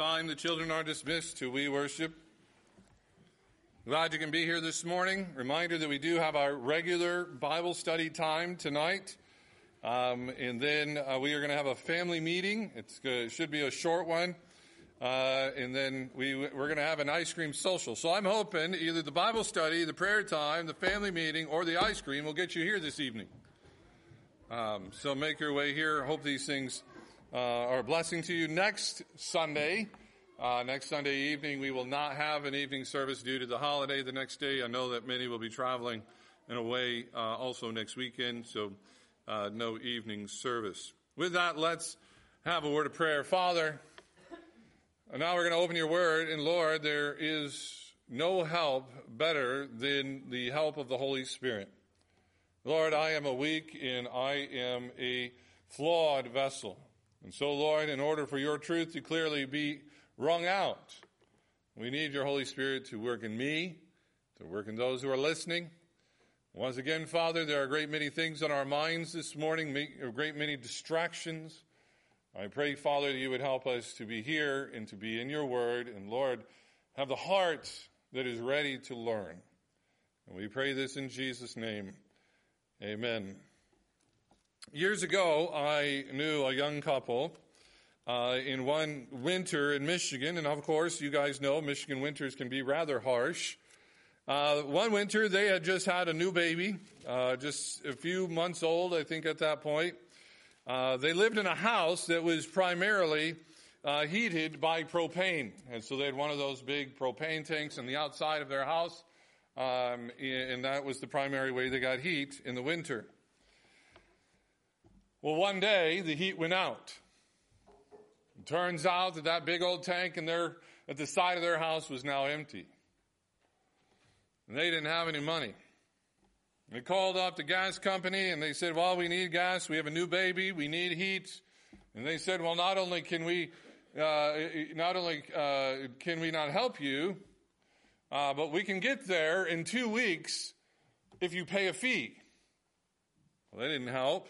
Time the children are dismissed to we worship. Glad you can be here this morning. Reminder that we do have our regular Bible study time tonight. Um, and then uh, we are going to have a family meeting. Uh, it should be a short one. Uh, and then we, we're going to have an ice cream social. So I'm hoping either the Bible study, the prayer time, the family meeting, or the ice cream will get you here this evening. Um, so make your way here. Hope these things uh, a blessing to you. Next Sunday, uh, next Sunday evening, we will not have an evening service due to the holiday the next day. I know that many will be traveling and away uh, also next weekend, so uh, no evening service. With that, let's have a word of prayer. Father, and now we're going to open your word, and Lord, there is no help better than the help of the Holy Spirit. Lord, I am a weak and I am a flawed vessel. And so, Lord, in order for your truth to clearly be wrung out, we need your Holy Spirit to work in me, to work in those who are listening. Once again, Father, there are a great many things on our minds this morning, a great many distractions. I pray, Father, that you would help us to be here and to be in your word, and Lord, have the heart that is ready to learn. And we pray this in Jesus' name. Amen. Years ago, I knew a young couple uh, in one winter in Michigan, and of course, you guys know Michigan winters can be rather harsh. Uh, one winter, they had just had a new baby, uh, just a few months old, I think, at that point. Uh, they lived in a house that was primarily uh, heated by propane, and so they had one of those big propane tanks on the outside of their house, um, and that was the primary way they got heat in the winter. Well, one day the heat went out. It turns out that that big old tank in their, at the side of their house was now empty. And they didn't have any money. They called up the gas company and they said, well, we need gas. We have a new baby. We need heat. And they said, well, not only can we, uh, not only uh, can we not help you, uh, but we can get there in two weeks if you pay a fee. Well, they didn't help.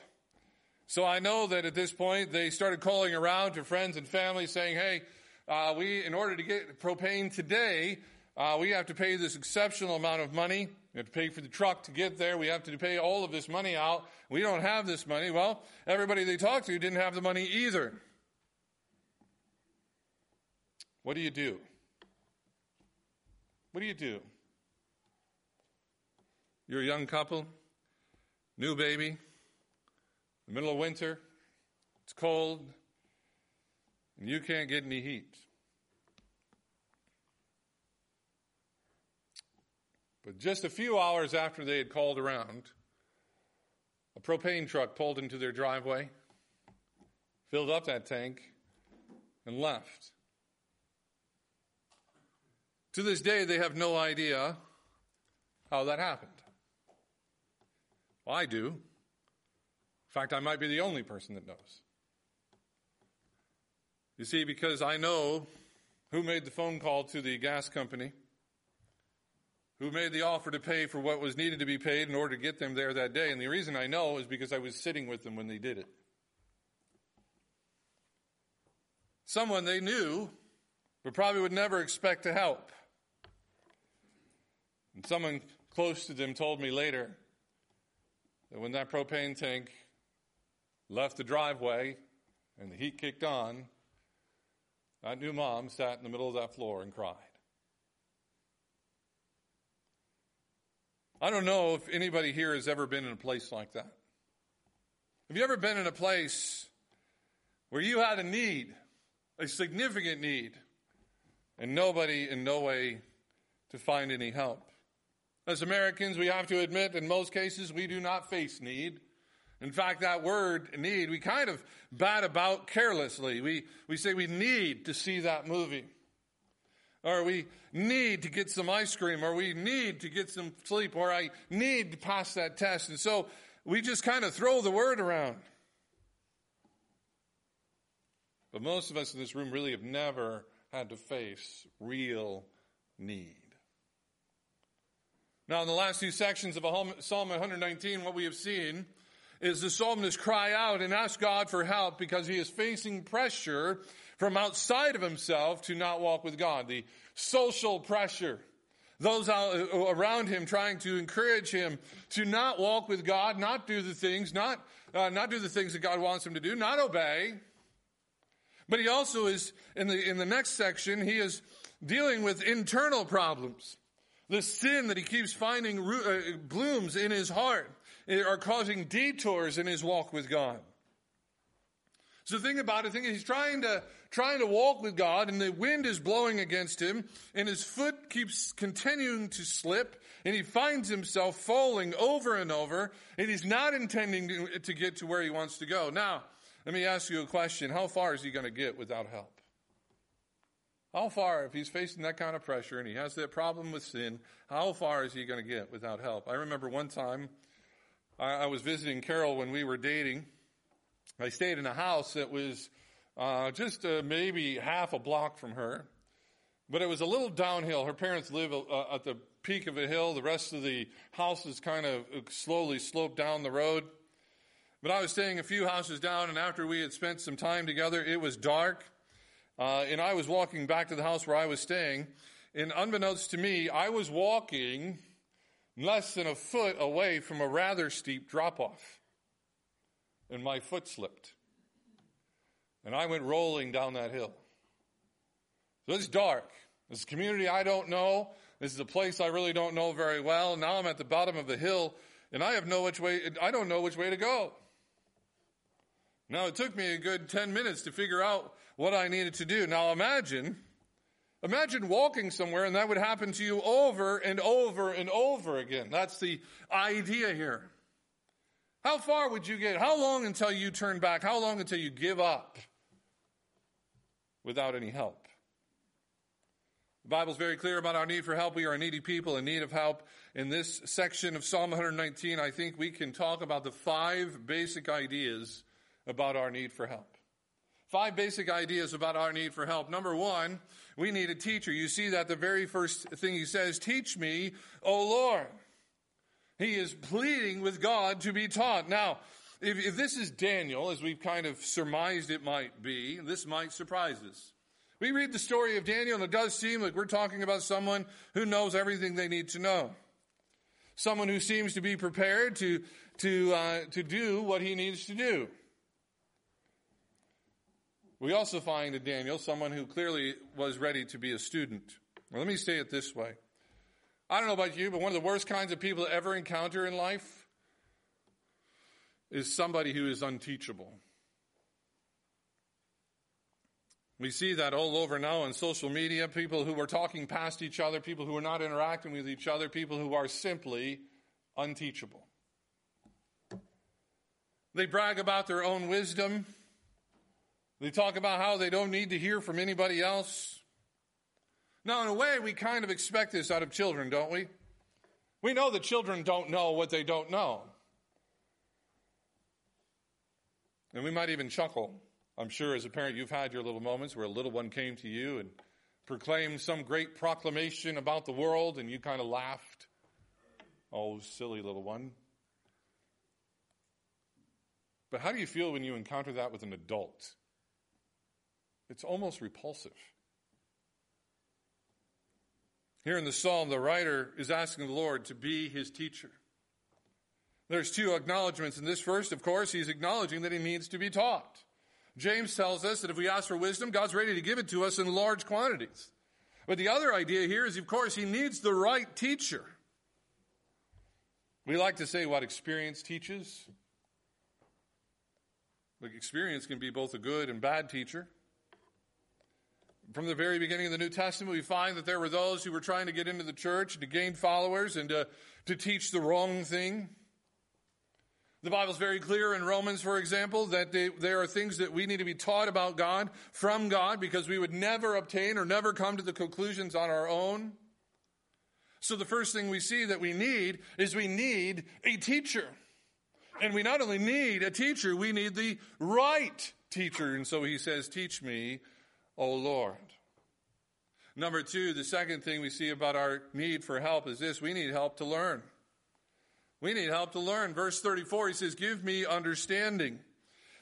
So I know that at this point they started calling around to friends and family saying, hey, uh, we, in order to get propane today, uh, we have to pay this exceptional amount of money. We have to pay for the truck to get there. We have to pay all of this money out. We don't have this money. Well, everybody they talked to didn't have the money either. What do you do? What do you do? You're a young couple, new baby, the middle of winter, it's cold, and you can't get any heat. But just a few hours after they had called around, a propane truck pulled into their driveway, filled up that tank, and left. To this day, they have no idea how that happened. Well, I do. In fact, I might be the only person that knows. You see, because I know who made the phone call to the gas company, who made the offer to pay for what was needed to be paid in order to get them there that day. And the reason I know is because I was sitting with them when they did it. Someone they knew, but probably would never expect to help. And someone close to them told me later that when that propane tank left the driveway and the heat kicked on, that new mom sat in the middle of that floor and cried. I don't know if anybody here has ever been in a place like that. Have you ever been in a place where you had a need, a significant need, and nobody in no way to find any help? As Americans, we have to admit in most cases we do not face need. In fact, that word need, we kind of bat about carelessly. We, we say we need to see that movie. Or we need to get some ice cream, or we need to get some sleep, or I need to pass that test. And so we just kind of throw the word around. But most of us in this room really have never had to face real need. Now, in the last two sections of Psalm 119, what we have seen is the psalmist cry out and ask God for help because he is facing pressure from outside of himself to not walk with God. The social pressure, those around him trying to encourage him to not walk with God, not do the things, not, uh, not do the things that God wants him to do, not obey. But he also is, in the, in the next section, he is dealing with internal problems. The sin that he keeps finding uh, blooms in his heart are causing detours in his walk with God. So think about it. Think he's trying to trying to walk with God, and the wind is blowing against him, and his foot keeps continuing to slip, and he finds himself falling over and over, and he's not intending to, to get to where he wants to go. Now, let me ask you a question: How far is he going to get without help? How far, if he's facing that kind of pressure and he has that problem with sin, how far is he going to get without help? I remember one time I, I was visiting Carol when we were dating. I stayed in a house that was uh, just uh, maybe half a block from her, but it was a little downhill. Her parents live uh, at the peak of a hill. The rest of the houses kind of slowly slope down the road. But I was staying a few houses down, and after we had spent some time together, it was dark. Uh, and I was walking back to the house where I was staying. And unbeknownst to me, I was walking less than a foot away from a rather steep drop off. And my foot slipped. And I went rolling down that hill. So it's dark. This community I don't know. This is a place I really don't know very well. Now I'm at the bottom of the hill and I have no which way, I don't know which way to go. Now it took me a good 10 minutes to figure out what I needed to do. Now imagine, imagine walking somewhere and that would happen to you over and over and over again. That's the idea here. How far would you get? How long until you turn back? How long until you give up without any help? The Bible's very clear about our need for help. We are a needy people in need of help. In this section of Psalm 119, I think we can talk about the five basic ideas about our need for help. Five basic ideas about our need for help. Number one, we need a teacher. You see that the very first thing he says, teach me, O Lord. He is pleading with God to be taught. Now, if, if this is Daniel, as we've kind of surmised it might be, this might surprise us. We read the story of Daniel, and it does seem like we're talking about someone who knows everything they need to know. Someone who seems to be prepared to, to, uh, to do what he needs to do. We also find in Daniel someone who clearly was ready to be a student. Well, let me say it this way. I don't know about you, but one of the worst kinds of people to ever encounter in life is somebody who is unteachable. We see that all over now on social media, people who are talking past each other, people who are not interacting with each other, people who are simply unteachable. They brag about their own wisdom. They talk about how they don't need to hear from anybody else. Now, in a way, we kind of expect this out of children, don't we? We know that children don't know what they don't know. And we might even chuckle. I'm sure as a parent, you've had your little moments where a little one came to you and proclaimed some great proclamation about the world, and you kind of laughed. Oh, silly little one. But how do you feel when you encounter that with an adult? It's almost repulsive. Here in the psalm, the writer is asking the Lord to be his teacher. There's two acknowledgments in this. First, of course, he's acknowledging that he needs to be taught. James tells us that if we ask for wisdom, God's ready to give it to us in large quantities. But the other idea here is, of course, he needs the right teacher. We like to say what experience teaches. But experience can be both a good and bad teacher. From the very beginning of the New Testament, we find that there were those who were trying to get into the church to gain followers and to, to teach the wrong thing. The Bible is very clear in Romans, for example, that they, there are things that we need to be taught about God from God because we would never obtain or never come to the conclusions on our own. So the first thing we see that we need is we need a teacher. And we not only need a teacher, we need the right teacher. And so he says, Teach me O Lord. Number two, the second thing we see about our need for help is this we need help to learn. We need help to learn. Verse 34, he says, Give me understanding.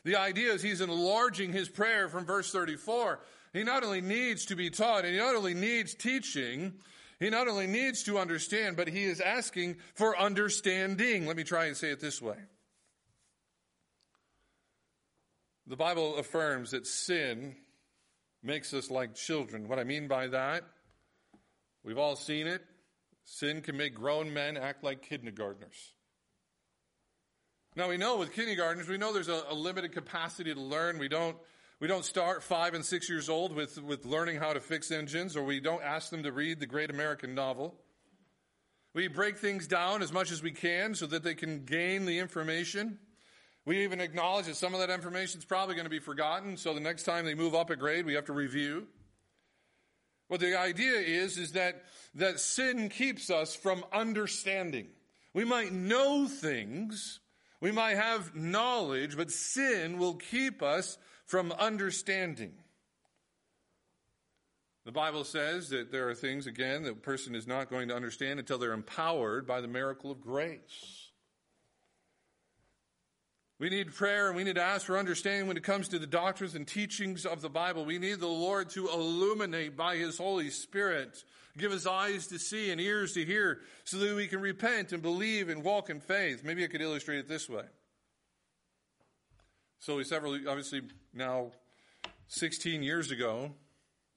The idea is he's enlarging his prayer from verse 34. He not only needs to be taught, and he not only needs teaching, he not only needs to understand, but he is asking for understanding. Let me try and say it this way. The Bible affirms that sin makes us like children. What I mean by that, we've all seen it. Sin can make grown men act like kindergartners. Now we know with kindergartners, we know there's a, a, limited capacity to learn. We don't, we don't start five and six years old with, with learning how to fix engines, or we don't ask them to read the great American novel. We break things down as much as we can so that they can gain the information. We even acknowledge that some of that information is probably going to be forgotten, so the next time they move up a grade, we have to review. What the idea is, is that, that sin keeps us from understanding. We might know things, we might have knowledge, but sin will keep us from understanding. The Bible says that there are things, again, that a person is not going to understand until they're empowered by the miracle of grace. We need prayer and we need to ask for understanding when it comes to the doctrines and teachings of the Bible. We need the Lord to illuminate by His Holy Spirit, give us eyes to see and ears to hear so that we can repent and believe and walk in faith. Maybe I could illustrate it this way. So, several, obviously, now 16 years ago,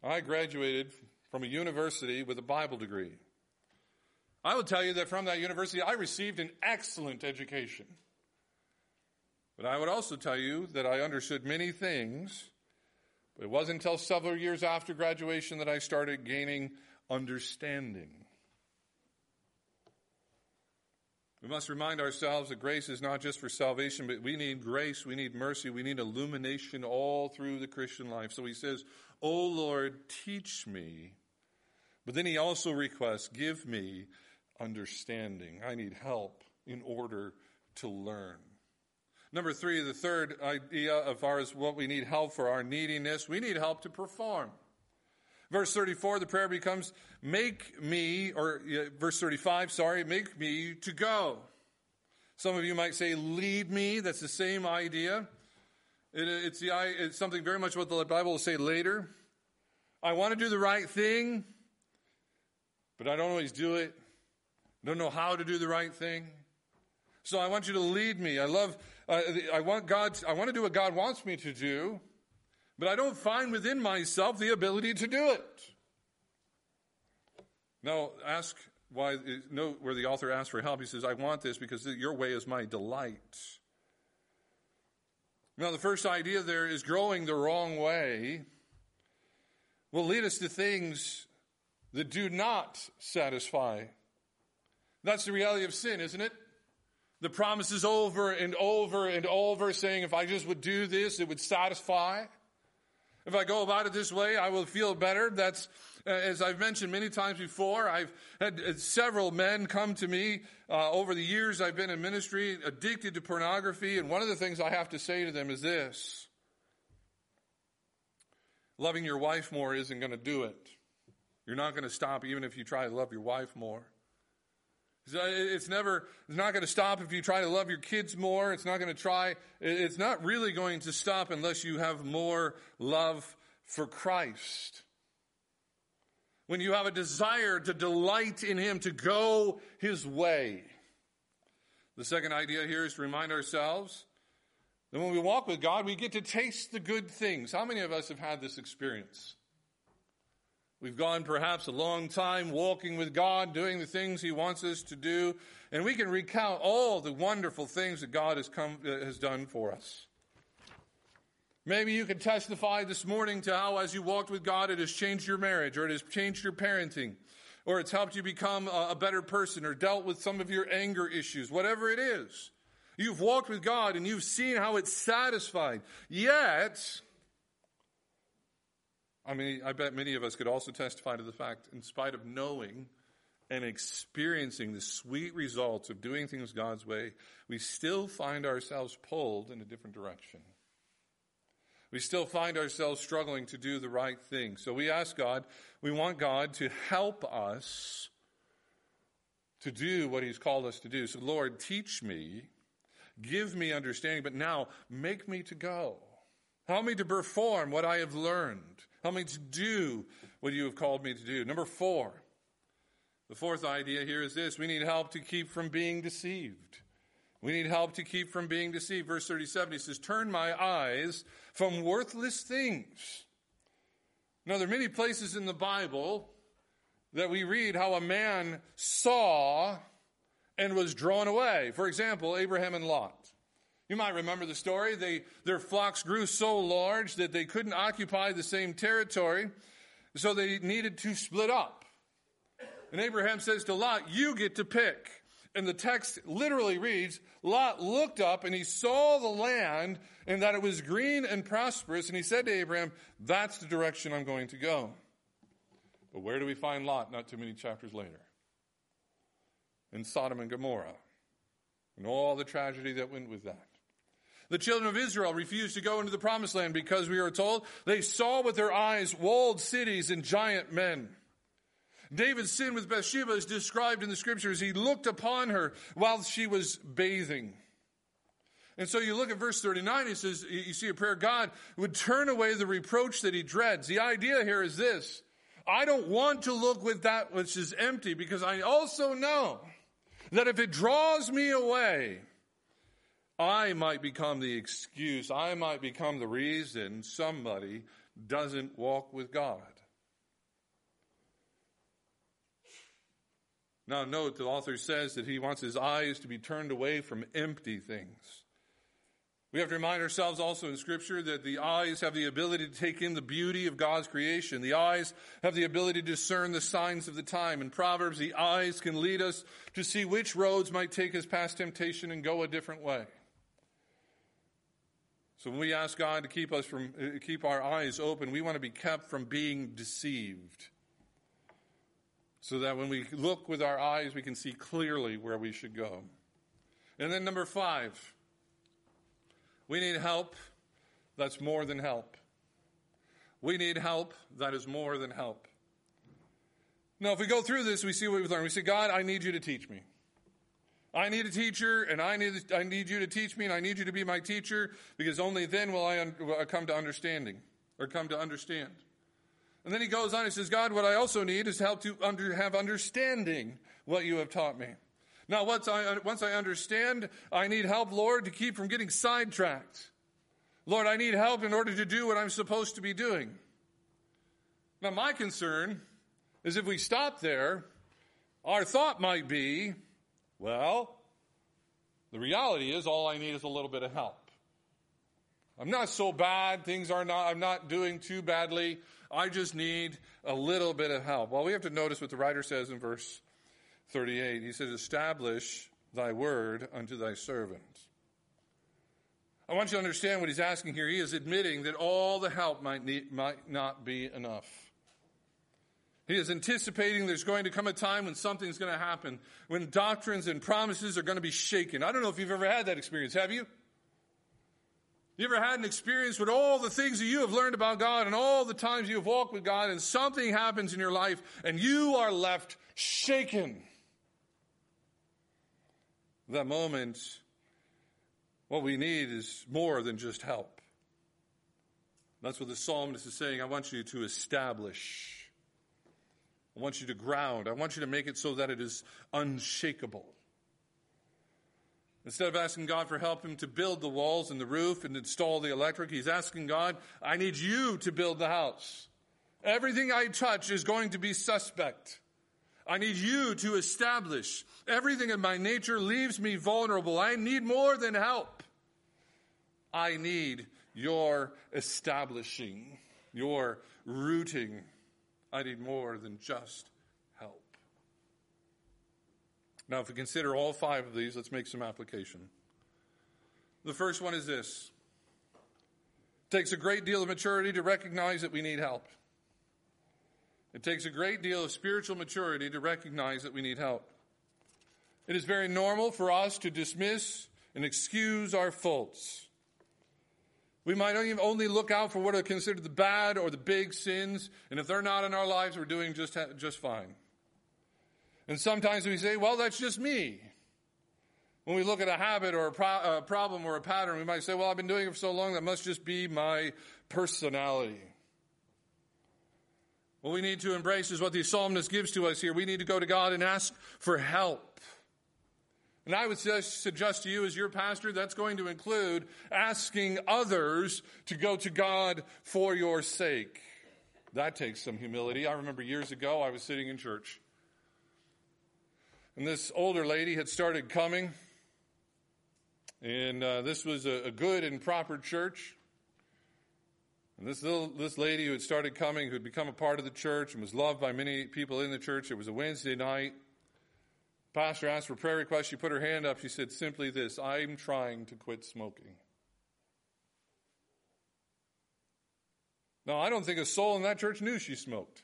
I graduated from a university with a Bible degree. I will tell you that from that university, I received an excellent education. But I would also tell you that I understood many things, but it wasn't until several years after graduation that I started gaining understanding. We must remind ourselves that grace is not just for salvation, but we need grace, we need mercy, we need illumination all through the Christian life. So he says, O Lord, teach me. But then he also requests, give me understanding. I need help in order to learn. Number three, the third idea of as what we need help for our neediness, we need help to perform. Verse 34, the prayer becomes, make me, or uh, verse 35, sorry, make me to go. Some of you might say, lead me. That's the same idea. It, it's, the, it's something very much what the Bible will say later. I want to do the right thing, but I don't always do it. I don't know how to do the right thing. So I want you to lead me. I love uh, I want God, I want to do what God wants me to do, but I don't find within myself the ability to do it. Now, ask why, note where the author asks for help. He says, I want this because your way is my delight. Now, the first idea there is growing the wrong way will lead us to things that do not satisfy. That's the reality of sin, isn't it? The promises over and over and over saying, if I just would do this, it would satisfy. If I go about it this way, I will feel better. That's, uh, as I've mentioned many times before, I've had uh, several men come to me uh, over the years I've been in ministry addicted to pornography. And one of the things I have to say to them is this loving your wife more isn't going to do it. You're not going to stop even if you try to love your wife more. It's never, it's not going to stop if you try to love your kids more. It's not going to try, it's not really going to stop unless you have more love for Christ. When you have a desire to delight in Him, to go His way. The second idea here is to remind ourselves that when we walk with God, we get to taste the good things. How many of us have had this experience? We've gone perhaps a long time walking with God, doing the things He wants us to do, and we can recount all the wonderful things that God has, come, uh, has done for us. Maybe you can testify this morning to how, as you walked with God, it has changed your marriage, or it has changed your parenting, or it's helped you become a, a better person, or dealt with some of your anger issues, whatever it is. You've walked with God and you've seen how it's satisfied. Yet, I mean, I bet many of us could also testify to the fact, in spite of knowing and experiencing the sweet results of doing things God's way, we still find ourselves pulled in a different direction. We still find ourselves struggling to do the right thing. So we ask God, we want God to help us to do what He's called us to do. So, Lord, teach me, give me understanding, but now make me to go. Help me to perform what I have learned. Help me to do what you have called me to do. Number four, the fourth idea here is this we need help to keep from being deceived. We need help to keep from being deceived. Verse 37, he says, Turn my eyes from worthless things. Now, there are many places in the Bible that we read how a man saw and was drawn away. For example, Abraham and Lot. You might remember the story. They, their flocks grew so large that they couldn't occupy the same territory, so they needed to split up. And Abraham says to Lot, You get to pick. And the text literally reads Lot looked up and he saw the land and that it was green and prosperous. And he said to Abraham, That's the direction I'm going to go. But where do we find Lot not too many chapters later? In Sodom and Gomorrah. And all the tragedy that went with that. The children of Israel refused to go into the promised land because we are told they saw with their eyes walled cities and giant men. David's sin with Bathsheba is described in the scriptures. He looked upon her while she was bathing. And so you look at verse 39, he says, you see a prayer, God would turn away the reproach that he dreads. The idea here is this I don't want to look with that which is empty because I also know that if it draws me away, I might become the excuse, I might become the reason somebody doesn't walk with God. Now, note the author says that he wants his eyes to be turned away from empty things. We have to remind ourselves also in Scripture that the eyes have the ability to take in the beauty of God's creation. The eyes have the ability to discern the signs of the time. In Proverbs, the eyes can lead us to see which roads might take us past temptation and go a different way. So when we ask God to keep us from, uh, keep our eyes open, we want to be kept from being deceived. So that when we look with our eyes, we can see clearly where we should go. And then number five, we need help that's more than help. We need help that is more than help. Now, if we go through this, we see what we've learned. We say, God, I need you to teach me. I need a teacher, and I need, I need you to teach me, and I need you to be my teacher, because only then will I, un- will I come to understanding, or come to understand. And then he goes on, he says, God, what I also need is help to under, have understanding what you have taught me. Now, once I, once I understand, I need help, Lord, to keep from getting sidetracked. Lord, I need help in order to do what I'm supposed to be doing. Now, my concern is if we stop there, our thought might be, well, the reality is all I need is a little bit of help. I'm not so bad. Things are not, I'm not doing too badly. I just need a little bit of help. Well, we have to notice what the writer says in verse 38. He says, Establish thy word unto thy servant. I want you to understand what he's asking here. He is admitting that all the help might, need, might not be enough. He is anticipating there's going to come a time when something's going to happen, when doctrines and promises are going to be shaken. I don't know if you've ever had that experience. Have you? You ever had an experience with all the things that you have learned about God and all the times you have walked with God and something happens in your life and you are left shaken? that moment, what we need is more than just help. That's what the psalmist is saying. I want you to establish. I want you to ground. I want you to make it so that it is unshakable. Instead of asking God for help him to build the walls and the roof and install the electric, he's asking God, I need you to build the house. Everything I touch is going to be suspect. I need you to establish. Everything in my nature leaves me vulnerable. I need more than help. I need your establishing, your rooting. I need more than just help. Now, if we consider all five of these, let's make some application. The first one is this it takes a great deal of maturity to recognize that we need help. It takes a great deal of spiritual maturity to recognize that we need help. It is very normal for us to dismiss and excuse our faults. We might only look out for what are considered the bad or the big sins, and if they're not in our lives, we're doing just, just fine. And sometimes we say, well, that's just me. When we look at a habit or a, pro- a problem or a pattern, we might say, well, I've been doing it for so long, that must just be my personality. What we need to embrace is what the psalmist gives to us here. We need to go to God and ask for help. And I would suggest to you, as your pastor, that's going to include asking others to go to God for your sake. That takes some humility. I remember years ago, I was sitting in church. And this older lady had started coming. And uh, this was a, a, good and proper church. And this little, this lady who had started coming, who had become a part of the church and was loved by many people in the church. It was a Wednesday night. Pastor asked for prayer request. She put her hand up. She said simply this I'm trying to quit smoking. Now, I don't think a soul in that church knew she smoked.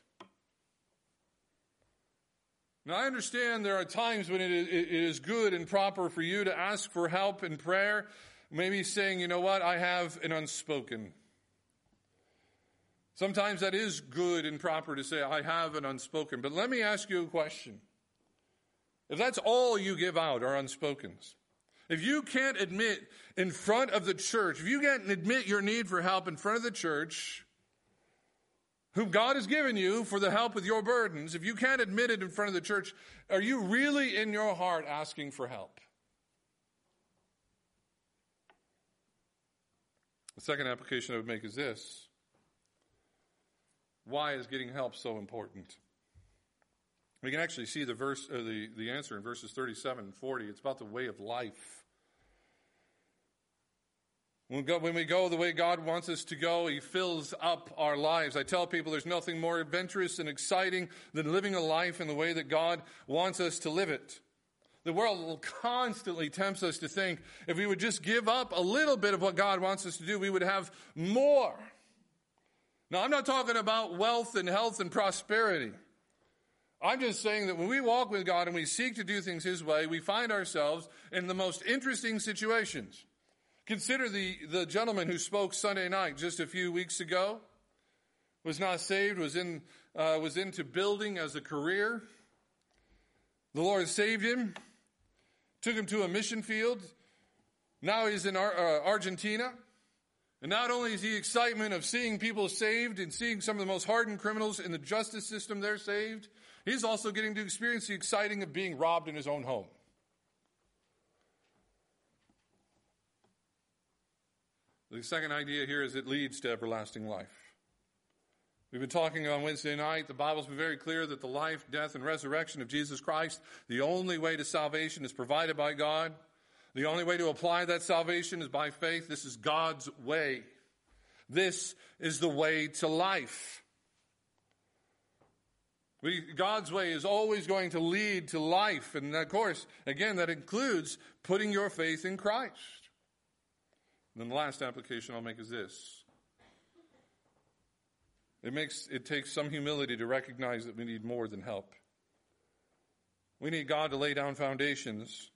Now, I understand there are times when it is good and proper for you to ask for help in prayer. Maybe saying, you know what, I have an unspoken. Sometimes that is good and proper to say, I have an unspoken. But let me ask you a question. If that's all you give out are unspokens, if you can't admit in front of the church, if you can't admit your need for help in front of the church, whom God has given you for the help with your burdens, if you can't admit it in front of the church, are you really in your heart asking for help? The second application I would make is this Why is getting help so important? We can actually see the verse, uh, the, the answer in verses 37 and 40. It's about the way of life. When go, when we go the way God wants us to go, He fills up our lives. I tell people there's nothing more adventurous and exciting than living a life in the way that God wants us to live it. The world constantly tempts us to think if we would just give up a little bit of what God wants us to do, we would have more. Now, I'm not talking about wealth and health and prosperity. I'm just saying that when we walk with God and we seek to do things His way, we find ourselves in the most interesting situations. Consider the, the gentleman who spoke Sunday night just a few weeks ago, was not saved, was, in, uh, was into building as a career. The Lord saved him, took him to a mission field. Now he's in Ar- uh, Argentina. And not only is the excitement of seeing people saved and seeing some of the most hardened criminals in the justice system they're saved, he's also getting to experience the exciting of being robbed in his own home. The second idea here is it leads to everlasting life. We've been talking on Wednesday night. The Bible's been very clear that the life, death, and resurrection of Jesus Christ, the only way to salvation is provided by God. The only way to apply that salvation is by faith. This is God's way. This is the way to life. We, God's way is always going to lead to life. And of course, again, that includes putting your faith in Christ. And then the last application I'll make is this. It makes it takes some humility to recognize that we need more than help. We need God to lay down foundations.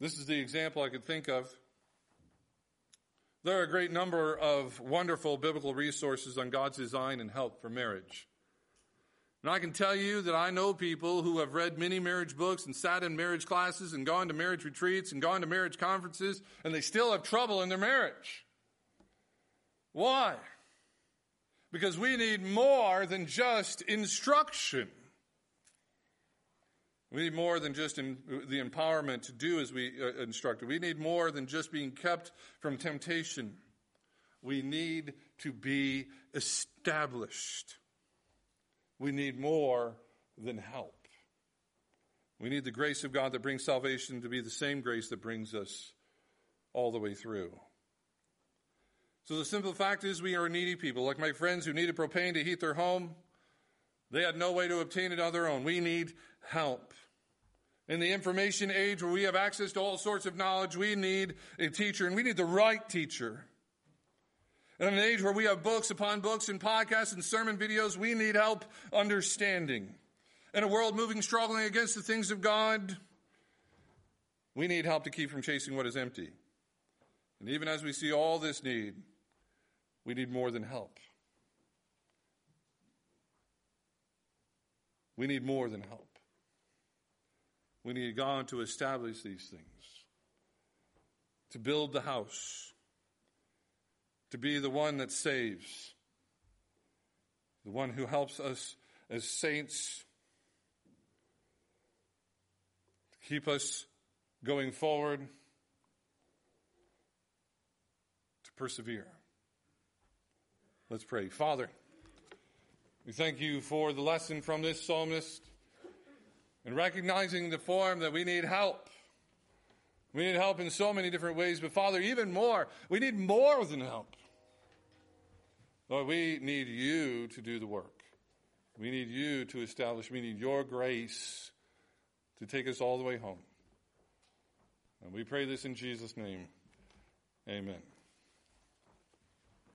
This is the example I could think of. There are a great number of wonderful biblical resources on God's design and help for marriage. And I can tell you that I know people who have read many marriage books and sat in marriage classes and gone to marriage retreats and gone to marriage conferences, and they still have trouble in their marriage. Why? Because we need more than just instruction. We need more than just in, the empowerment to do as we uh, instructed. We need more than just being kept from temptation. We need to be established. We need more than help. We need the grace of God that brings salvation to be the same grace that brings us all the way through. So the simple fact is we are needy people. Like my friends who needed propane to heat their home, they had no way to obtain it on their own. We need help. In the information age where we have access to all sorts of knowledge, we need a teacher and we need the right teacher. In an age where we have books upon books and podcasts and sermon videos, we need help understanding. In a world moving, struggling against the things of God, we need help to keep from chasing what is empty. And even as we see all this need, we need more than help. We need more than help. We need God to establish these things, to build the house, to be the one that saves, the one who helps us as saints to keep us going forward, to persevere. Let's pray. Father, we thank you for the lesson from this psalmist and recognizing the form that we need help. We need help in so many different ways, but Father, even more, we need more than help. Lord, we need you to do the work. We need you to establish, we need your grace to take us all the way home. And we pray this in Jesus' name. Amen.